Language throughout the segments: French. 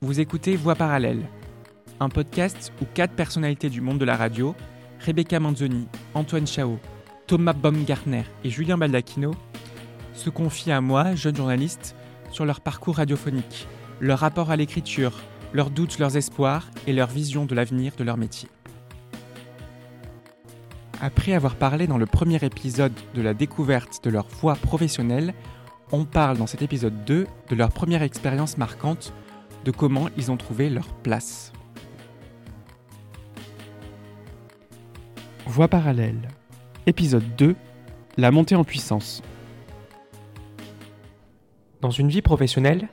Vous écoutez Voix parallèle, un podcast où quatre personnalités du monde de la radio, Rebecca Manzoni, Antoine Chao, Thomas Baumgartner et Julien Baldacchino, se confient à moi, jeune journaliste, sur leur parcours radiophonique, leur rapport à l'écriture, leurs doutes, leurs espoirs et leur vision de l'avenir de leur métier. Après avoir parlé dans le premier épisode de la découverte de leur voix professionnelle, on parle dans cet épisode 2 de leur première expérience marquante, de comment ils ont trouvé leur place. Voix parallèle. Épisode 2. La montée en puissance. Dans une vie professionnelle,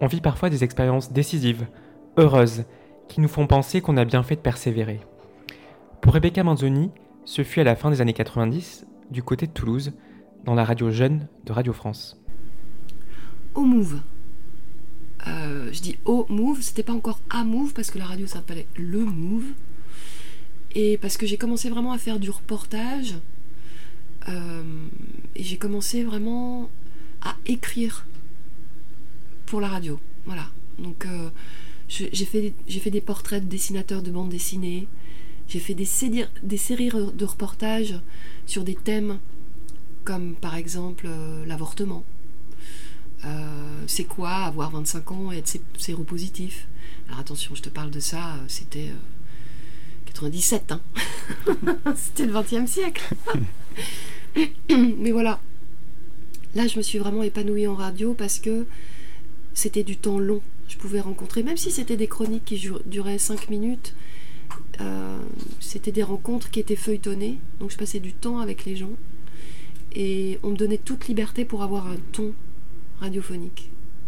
on vit parfois des expériences décisives, heureuses, qui nous font penser qu'on a bien fait de persévérer. Pour Rebecca Manzoni, ce fut à la fin des années 90, du côté de Toulouse, dans la radio jeune de Radio France. Au Move. Euh, je dis au Move, c'était pas encore à Move parce que la radio s'appelait le Move. Et parce que j'ai commencé vraiment à faire du reportage. Euh, et j'ai commencé vraiment à écrire pour la radio. Voilà. Donc euh, j'ai fait, des portraits de dessinateurs de bande dessinée. J'ai fait des, séries, de reportages sur des thèmes comme par exemple l'avortement. Euh, c'est quoi avoir 25 ans et être séropositif? Alors attention, je te parle de ça, euh, c'était 97, hein c'était le 20e siècle. Mais voilà, là je me suis vraiment épanouie en radio parce que c'était du temps long. Je pouvais rencontrer, même si c'était des chroniques qui duraient 5 minutes, euh, c'était des rencontres qui étaient feuilletonnées, donc je passais du temps avec les gens et on me donnait toute liberté pour avoir un ton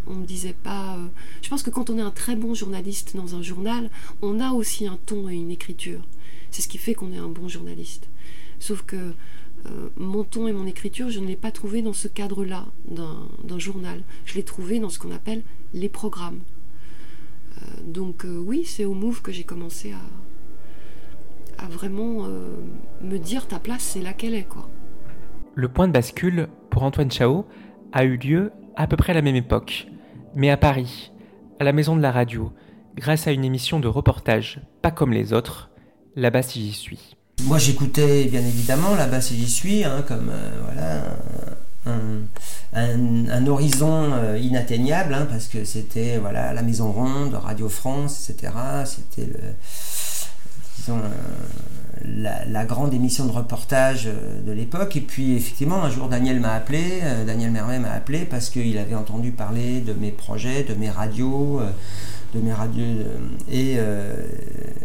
On me disait pas. Euh, je pense que quand on est un très bon journaliste dans un journal, on a aussi un ton et une écriture. C'est ce qui fait qu'on est un bon journaliste. Sauf que euh, mon ton et mon écriture, je ne l'ai pas trouvé dans ce cadre-là d'un journal. Je l'ai trouvé dans ce qu'on appelle les programmes. donc oui, c'est au Move que j'ai commencé à, vraiment euh, me dire ta place, c'est là qu'elle est. Quoi. Le point de bascule pour Antoine Chao a eu lieu à peu près à la même époque, mais à Paris, à la maison de la radio, grâce à une émission de reportage pas comme les autres, là-bas si j'y suis. Moi j'écoutais bien évidemment là-bas si j'y suis, hein, comme euh, voilà, un, horizon euh, inatteignable, hein, parce que c'était voilà, la Maison Ronde, Radio France, etc. C'était le disons, euh, la, grande émission de reportage euh, de l'époque. Et puis effectivement, un jour, Daniel m'a appelé, euh, Daniel Mermet m'a appelé parce qu'il avait entendu parler de mes projets, de mes radios, de mes radios. Et,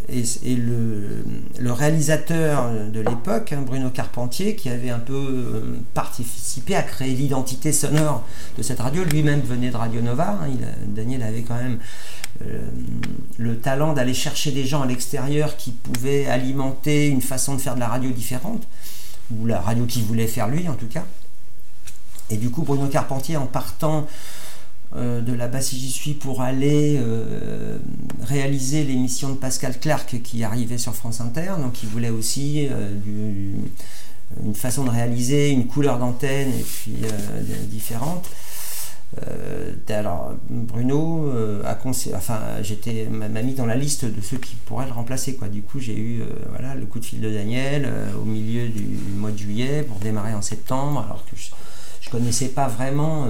et, le, réalisateur de l'époque, hein, Bruno Carpentier, qui avait un peu participé à créer l'identité sonore de cette radio, lui-même venait de Radio Nova. Hein, Daniel avait quand même euh, le talent d'aller chercher des gens à l'extérieur qui pouvaient alimenter une façon de faire de la radio différente, ou la radio qu'il voulait faire lui en tout cas. Et du coup, Bruno Carpentier, en partant euh, de la bas j'y suis pour aller euh, réaliser l'émission de Pascal Clark qui arrivait sur France Inter, donc il voulait aussi une façon de réaliser, une couleur d'antenne et puis différente. Euh, alors Bruno euh, a enfin j'étais m'a mis dans la liste de ceux qui pourraient le remplacer quoi. Du coup j'ai eu euh, voilà le coup de fil de Daniel au milieu du mois de juillet pour démarrer en septembre alors que je, je connaissais pas vraiment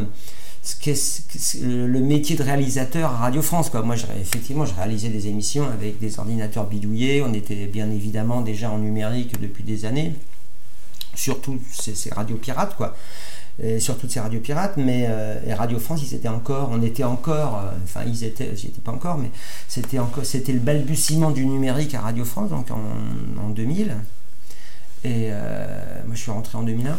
le métier de réalisateur à Radio France quoi. Moi effectivement je réalisais des émissions avec des ordinateurs bidouillés. On était bien évidemment déjà en numérique depuis des années. Surtout ces, ces radios pirates quoi toutes ces radios pirates, mais euh, Radio France, ils étaient encore, on était encore, euh, enfin ils étaient, j'y étais pas encore, mais c'était encore, c'était le balbutiement du numérique à Radio France, donc en, 2000. Et euh, moi je suis rentré en 2001.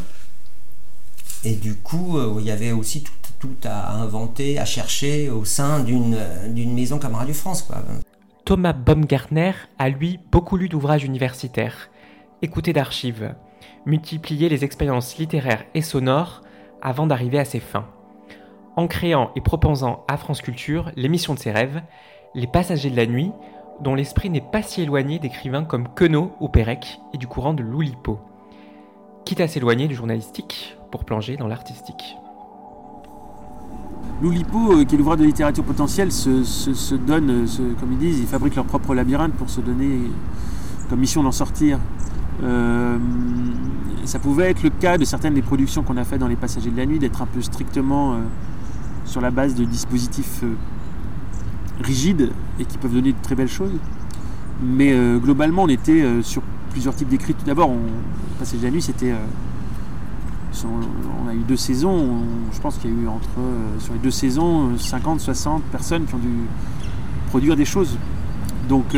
Et du coup, il y avait aussi tout, à inventer, à chercher au sein d'une maison comme Radio France. Thomas Baumgartner a lui beaucoup lu d'ouvrages universitaires, écouté d'archives, multiplié les expériences littéraires et sonores avant d'arriver à ses fins. En créant et proposant à France Culture l'émission de ses rêves, Les Passagers de la Nuit, dont l'esprit n'est pas si éloigné d'écrivains comme Queneau ou Pérec et du courant de l'Oulipo. Quitte à s'éloigner du journalistique plonger dans l'artistique. L'Oulipo, qui est l'ouvrage de littérature potentielle, se, donne, comme ils disent, ils fabriquent leur propre labyrinthe pour se donner comme mission d'en sortir. ça pouvait être le cas de certaines des productions qu'on a faites dans Les Passagers de la Nuit, d'être un peu strictement sur la base de dispositifs rigides et qui peuvent donner de très belles choses. Mais euh, globalement, on était euh, sur plusieurs types d'écrits. Tout d'abord, on passait de la nuit, c'était. Euh, on a eu deux saisons. je pense qu'il y a eu entre. sur les deux saisons, 50, 60 personnes qui ont dû produire des choses. Donc,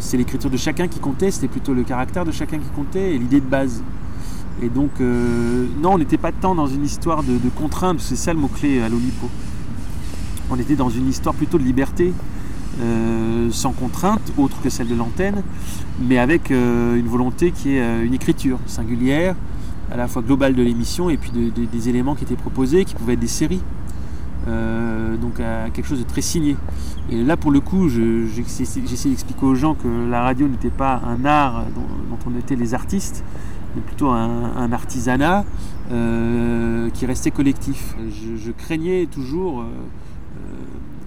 c'est l'écriture de chacun qui comptait, c'était plutôt le caractère de chacun qui comptait et l'idée de base. Et donc, non, on n'était pas tant dans une histoire de, de contrainte, c'est ça le mot-clé à l'Olipo. On était dans une histoire plutôt de liberté, euh, sans contrainte autre que celle de l'antenne, mais avec euh, une volonté qui est euh, une écriture singulière, à la fois globale de l'émission et puis des éléments qui étaient proposés, qui pouvaient être des séries. donc à quelque chose de très signé. Et là pour le coup, j'essaie d'expliquer aux gens que la radio n'était pas un art dont, on était les artistes, mais plutôt un, artisanat qui restait collectif. Je, craignais toujours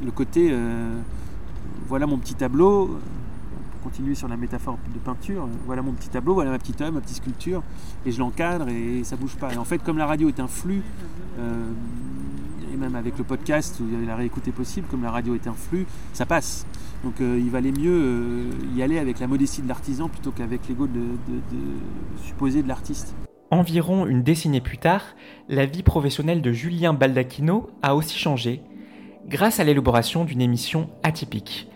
le côté voilà mon petit tableau, pour continuer sur la métaphore de peinture, voilà mon petit tableau, voilà ma petite œuvre, ma petite sculpture, et je l'encadre et ça bouge pas. Et en fait, comme la radio est un flux, euh, et même avec le podcast où il y avait la réécoute possible, comme la radio est un flux, ça passe. Donc euh, il valait mieux euh, y aller avec la modestie de l'artisan plutôt qu'avec l'ego de, de, supposé de l'artiste. Environ une décennie plus tard, la vie professionnelle de Julien Baldacchino a aussi changé grâce à l'élaboration d'une émission atypique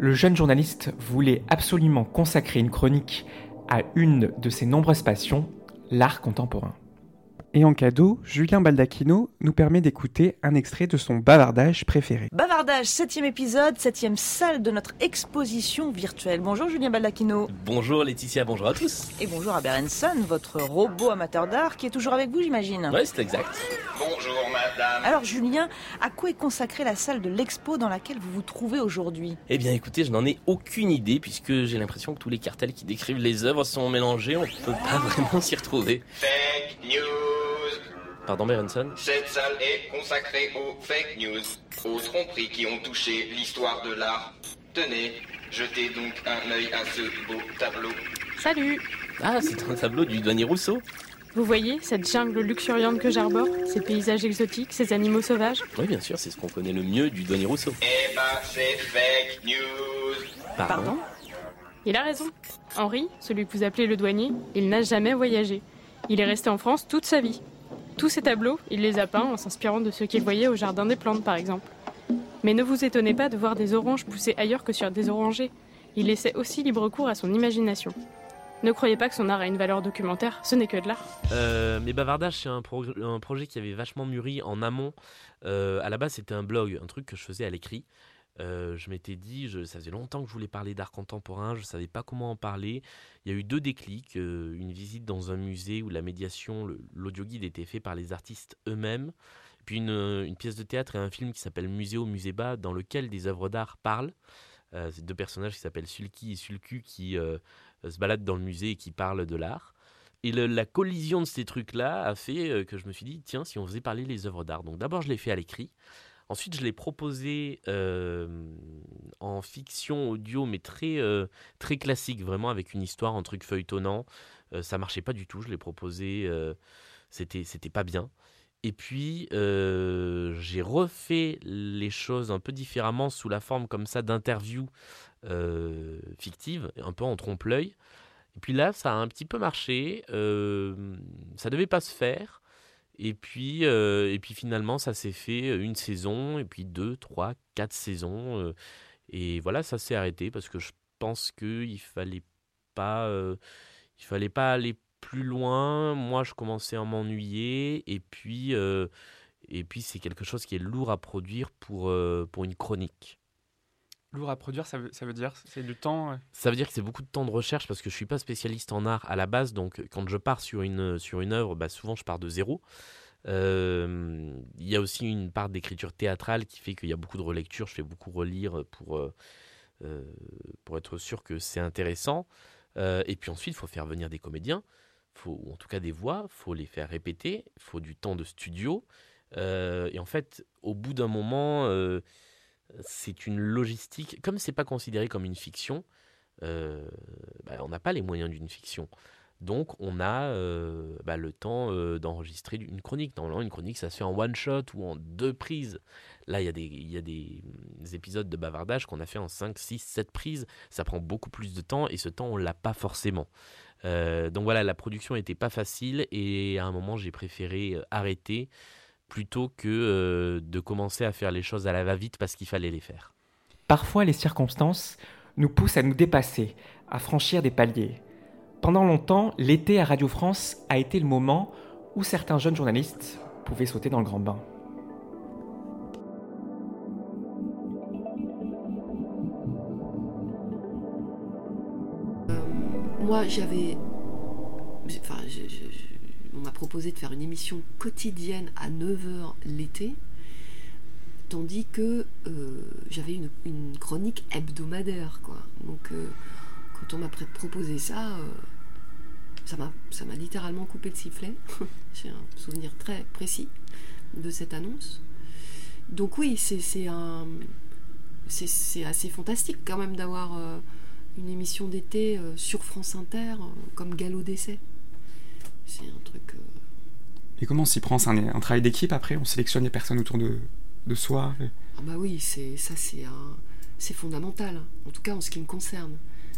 le jeune journaliste voulait absolument consacrer une chronique à une de ses nombreuses passions, l'art contemporain. Et en cadeau, Julien Baldacchino nous permet d'écouter un extrait de son bavardage préféré. Bavardage, septième épisode, septième salle de notre exposition virtuelle. Bonjour Julien Baldacchino. Bonjour Laetitia, bonjour à tous. Et bonjour à Berenson, votre robot amateur d'art qui est toujours avec vous j'imagine. Oui, c'est exact. Bonjour madame. Alors Julien, à quoi est consacrée la salle de l'expo dans laquelle vous vous trouvez aujourd'hui? Eh bien écoutez, je n'en ai aucune idée puisque j'ai l'impression que tous les cartels qui décrivent les œuvres sont mélangés, on ne peut pas vraiment s'y retrouver. Fake news Pardon, Berenson Cette salle est consacrée aux fake news, aux tromperies qui ont touché l'histoire de l'art. Tenez, jetez donc un œil à ce beau tableau. Salut Ah, c'est un tableau du douanier Rousseau vous voyez cette jungle luxuriante que j'arbore, ces paysages exotiques, ces animaux sauvages? Oui, bien sûr, c'est ce qu'on connaît le mieux du douanier Rousseau. Eh ben, c'est fake news. Pardon? Il a raison. Henri, celui que vous appelez le douanier, il n'a jamais voyagé. Il est resté en France toute sa vie. Tous ces tableaux, il les a peints en s'inspirant de ce qu'il voyait au jardin des plantes, par exemple. Mais ne vous étonnez pas de voir des oranges pousser ailleurs que sur des orangers. Il laissait aussi libre cours à son imagination. Ne croyez pas que son art a une valeur documentaire, ce n'est que de l'art. Euh, mais c'est un, projet qui avait vachement mûri en amont. Euh, à la base, c'était un blog, un truc que je faisais à l'écrit. Euh, je m'étais dit, je, ça faisait longtemps que je voulais parler d'art contemporain, je ne savais pas comment en parler. Il y a eu deux déclics, euh, une visite dans un musée où la médiation, l'audio guide était fait par les artistes eux-mêmes, puis une, pièce de théâtre et un film qui s'appelle Musée au musée bas, dans lequel des œuvres d'art parlent. Euh, c'est deux personnages qui s'appellent Sulky et Sulku qui se baladent dans le musée et qui parlent de l'art. Et la collision de ces trucs-là a fait que je me suis dit, tiens, si on faisait parler les œuvres d'art. Donc d'abord, je l'ai fait à l'écrit. Ensuite, je l'ai proposé euh, en fiction audio, mais très, euh, très classique, vraiment avec une histoire, un truc feuilletonnant. Euh, ça marchait pas du tout. Je l'ai proposé, c'était, c'était pas bien. Et puis, j'ai refait les choses un peu différemment sous la forme comme ça d'interviews fictives, un peu en trompe-l'œil. Et puis là, ça a un petit peu marché. ça devait pas se faire. Et puis, euh, et puis finalement, ça s'est fait euh, une saison, et puis deux, trois, quatre saisons. Euh, et voilà, ça s'est arrêté parce que je pense qu'il fallait pas, fallait pas aller plus loin. Moi, je commençais à m'ennuyer. Et puis, puis c'est quelque chose qui est lourd à produire pour une chronique. Lourd à produire, ça veut, ça veut dire c'est du temps Ça veut dire que c'est beaucoup de temps de recherche parce que je suis pas spécialiste en art à la base. Donc quand je pars sur une, sur une œuvre, bah, souvent je pars de zéro. Euh, il y a aussi une part d'écriture théâtrale qui fait qu'il y a beaucoup de relectures. Je fais beaucoup relire pour, euh, euh, pour être sûr que c'est intéressant. et puis ensuite, il faut faire venir des comédiens, faut, ou en tout cas des voix, faut les faire répéter, faut du temps de studio. et en fait, au bout d'un moment, c'est une logistique. Comme c'est pas considéré comme une fiction, bah, on n'a pas les moyens d'une fiction. Donc on a euh, bah, le temps euh, d'enregistrer une chronique. Normalement, une chronique, ça se fait en one shot ou en deux prises. Là, il y a des, y a des, épisodes de bavardage qu'on a fait en 5, 6, 7 prises. Ça prend beaucoup plus de temps et ce temps, on l'a pas forcément. Euh, donc voilà, la production n'était pas facile et à un moment, j'ai préféré arrêter plutôt que de commencer à faire les choses à la va-vite parce qu'il fallait les faire. Parfois, les circonstances nous poussent à nous dépasser, à franchir des paliers. Pendant longtemps, l'été à Radio France a été le moment où certains jeunes journalistes pouvaient sauter dans le grand bain. Euh, moi, j'avais. Enfin, on m'a proposé de faire une émission quotidienne à 9h l'été, tandis que euh, j'avais une, chronique hebdomadaire. Quoi. Donc, euh, quand on m'a proposé ça, ça m'a littéralement coupé le sifflet. J'ai un souvenir très précis de cette annonce. Donc oui, c'est c'est assez fantastique quand même d'avoir euh, une émission d'été euh, sur France Inter euh, comme galop d'essai. C'est un truc. Et comment on s'y prend C'est un, travail d'équipe après On sélectionne les personnes autour de, de soi ah bah oui, c'est ça c'est c'est fondamental. En tout cas en ce qui me concerne.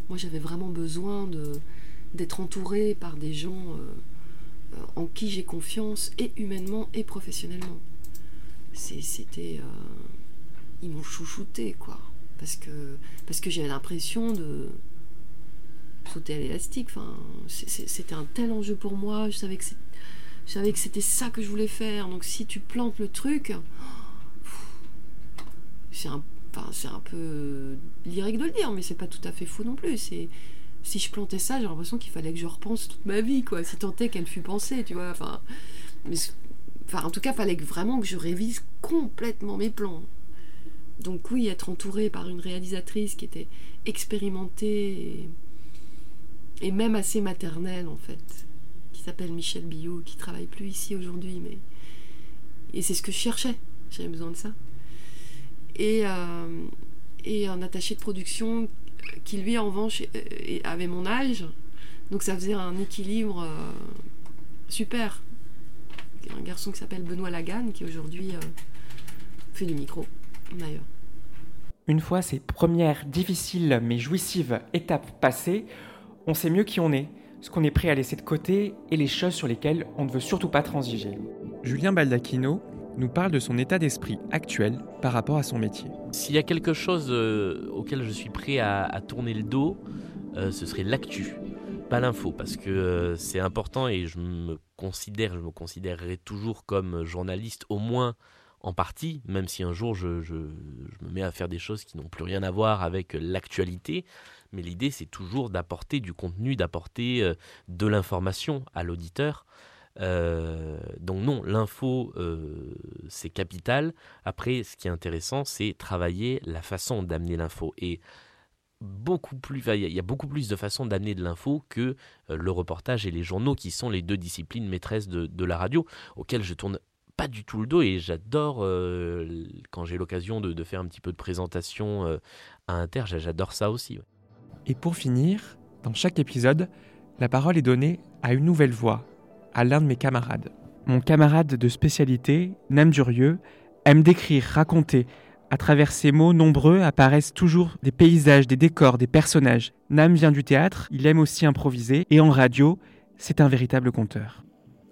Moi j'avais vraiment besoin de d'être entouré par des gens euh, euh, en qui j'ai confiance, et humainement et professionnellement. C'était. Euh, ils m'ont chouchouté, quoi. Parce que, parce que j'avais l'impression de sauter à l'élastique. Enfin, c'était un tel enjeu pour moi. Je savais que c'était ça que je voulais faire. Donc si tu plantes le truc, c'est un, c'est un peu lyrique de le dire, mais c'est pas tout à fait faux non plus. Si je plantais ça, j'ai l'impression qu'il fallait que je repense toute ma vie, quoi. Si tant est qu'elle fut pensée, tu vois. Enfin, enfin, en tout cas, il fallait vraiment que je révise complètement mes plans. Donc oui, être entouré par une réalisatrice qui était expérimentée même assez maternelle, en fait, qui s'appelle Michel Billot, qui travaille plus ici aujourd'hui, mais et c'est ce que je cherchais. J'avais besoin de ça. Et, euh, et un attaché de production qui lui en revanche avait mon âge. Donc ça faisait un équilibre euh, super. Un garçon qui s'appelle Benoît Lagan, qui aujourd'hui euh, fait du micro, d'ailleurs. Une fois ces premières difficiles mais jouissives étapes passées, on sait mieux qui on est, ce qu'on est prêt à laisser de côté et les choses sur lesquelles on ne veut surtout pas transiger. Julien Baldacchino nous parle de son état d'esprit actuel par rapport à son métier. S'il y a quelque chose euh, auquel je suis prêt à, tourner le dos, euh, ce serait l'actu, pas l'info, parce que euh, c'est important et je me considère, je me considérerai toujours comme journaliste, au moins en partie, même si un jour je, je me mets à faire des choses qui n'ont plus rien à voir avec l'actualité. Mais l'idée, c'est toujours d'apporter du contenu, d'apporter de l'information à l'auditeur. Euh, donc non, l'info, euh, c'est capital. Après, ce qui est intéressant, c'est travailler la façon d'amener l'info. Et beaucoup plus, il y a beaucoup plus de façons d'amener de l'info que euh, le reportage et les journaux, qui sont les deux disciplines maîtresses de, la radio, auxquelles je tourne pas du tout le dos et j'adore quand j'ai l'occasion de, faire un petit peu de présentation à Inter, j'adore ça aussi. Et pour finir, dans chaque épisode, la parole est donnée à une nouvelle voix, à l'un de mes camarades. Mon camarade de spécialité, Nam Durieux, aime décrire, raconter. À travers ses mots nombreux apparaissent toujours des paysages, des décors, des personnages. Nam vient du théâtre, il aime aussi improviser, et en radio, c'est un véritable conteur.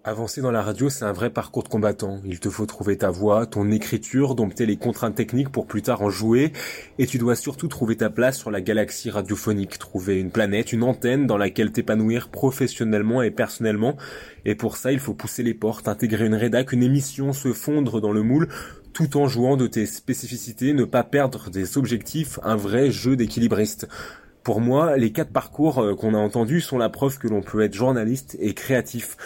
Avancer dans la radio, c'est un vrai parcours de combattant. Il te faut trouver ta voix, ton écriture, dompter les contraintes techniques pour plus tard en jouer, et tu dois surtout trouver ta place sur la galaxie radiophonique, trouver une planète, une antenne dans laquelle t'épanouir professionnellement et personnellement, et pour ça il faut pousser les portes, intégrer une rédac, une émission, se fondre dans le moule, tout en jouant de tes spécificités, ne pas perdre des objectifs, un vrai jeu d'équilibriste. Pour moi, les quatre parcours euh, qu'on a entendus sont la preuve que l'on peut être journaliste et créatif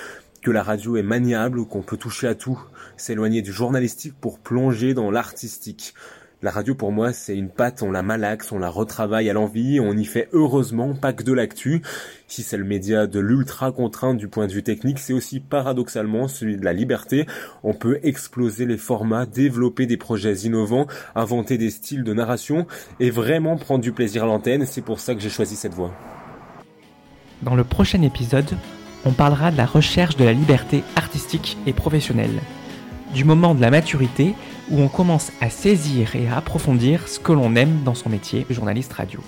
que la radio est maniable, qu'on peut toucher à tout, s'éloigner du journalistique pour plonger dans l'artistique. La radio pour moi c'est une pâte, on la malaxe, on la retravaille à l'envie, on y fait heureusement pas que de l'actu. Si c'est le média de l'ultra contrainte du point de vue technique, c'est aussi paradoxalement celui de la liberté. On peut exploser les formats, développer des projets innovants, inventer des styles de narration et vraiment prendre du plaisir à l'antenne. C'est pour ça que j'ai choisi cette voie. Dans le prochain épisode, on parlera de la recherche de la liberté artistique et professionnelle, du moment de la maturité où on commence à saisir et à approfondir ce que l'on aime dans son métier journaliste radio.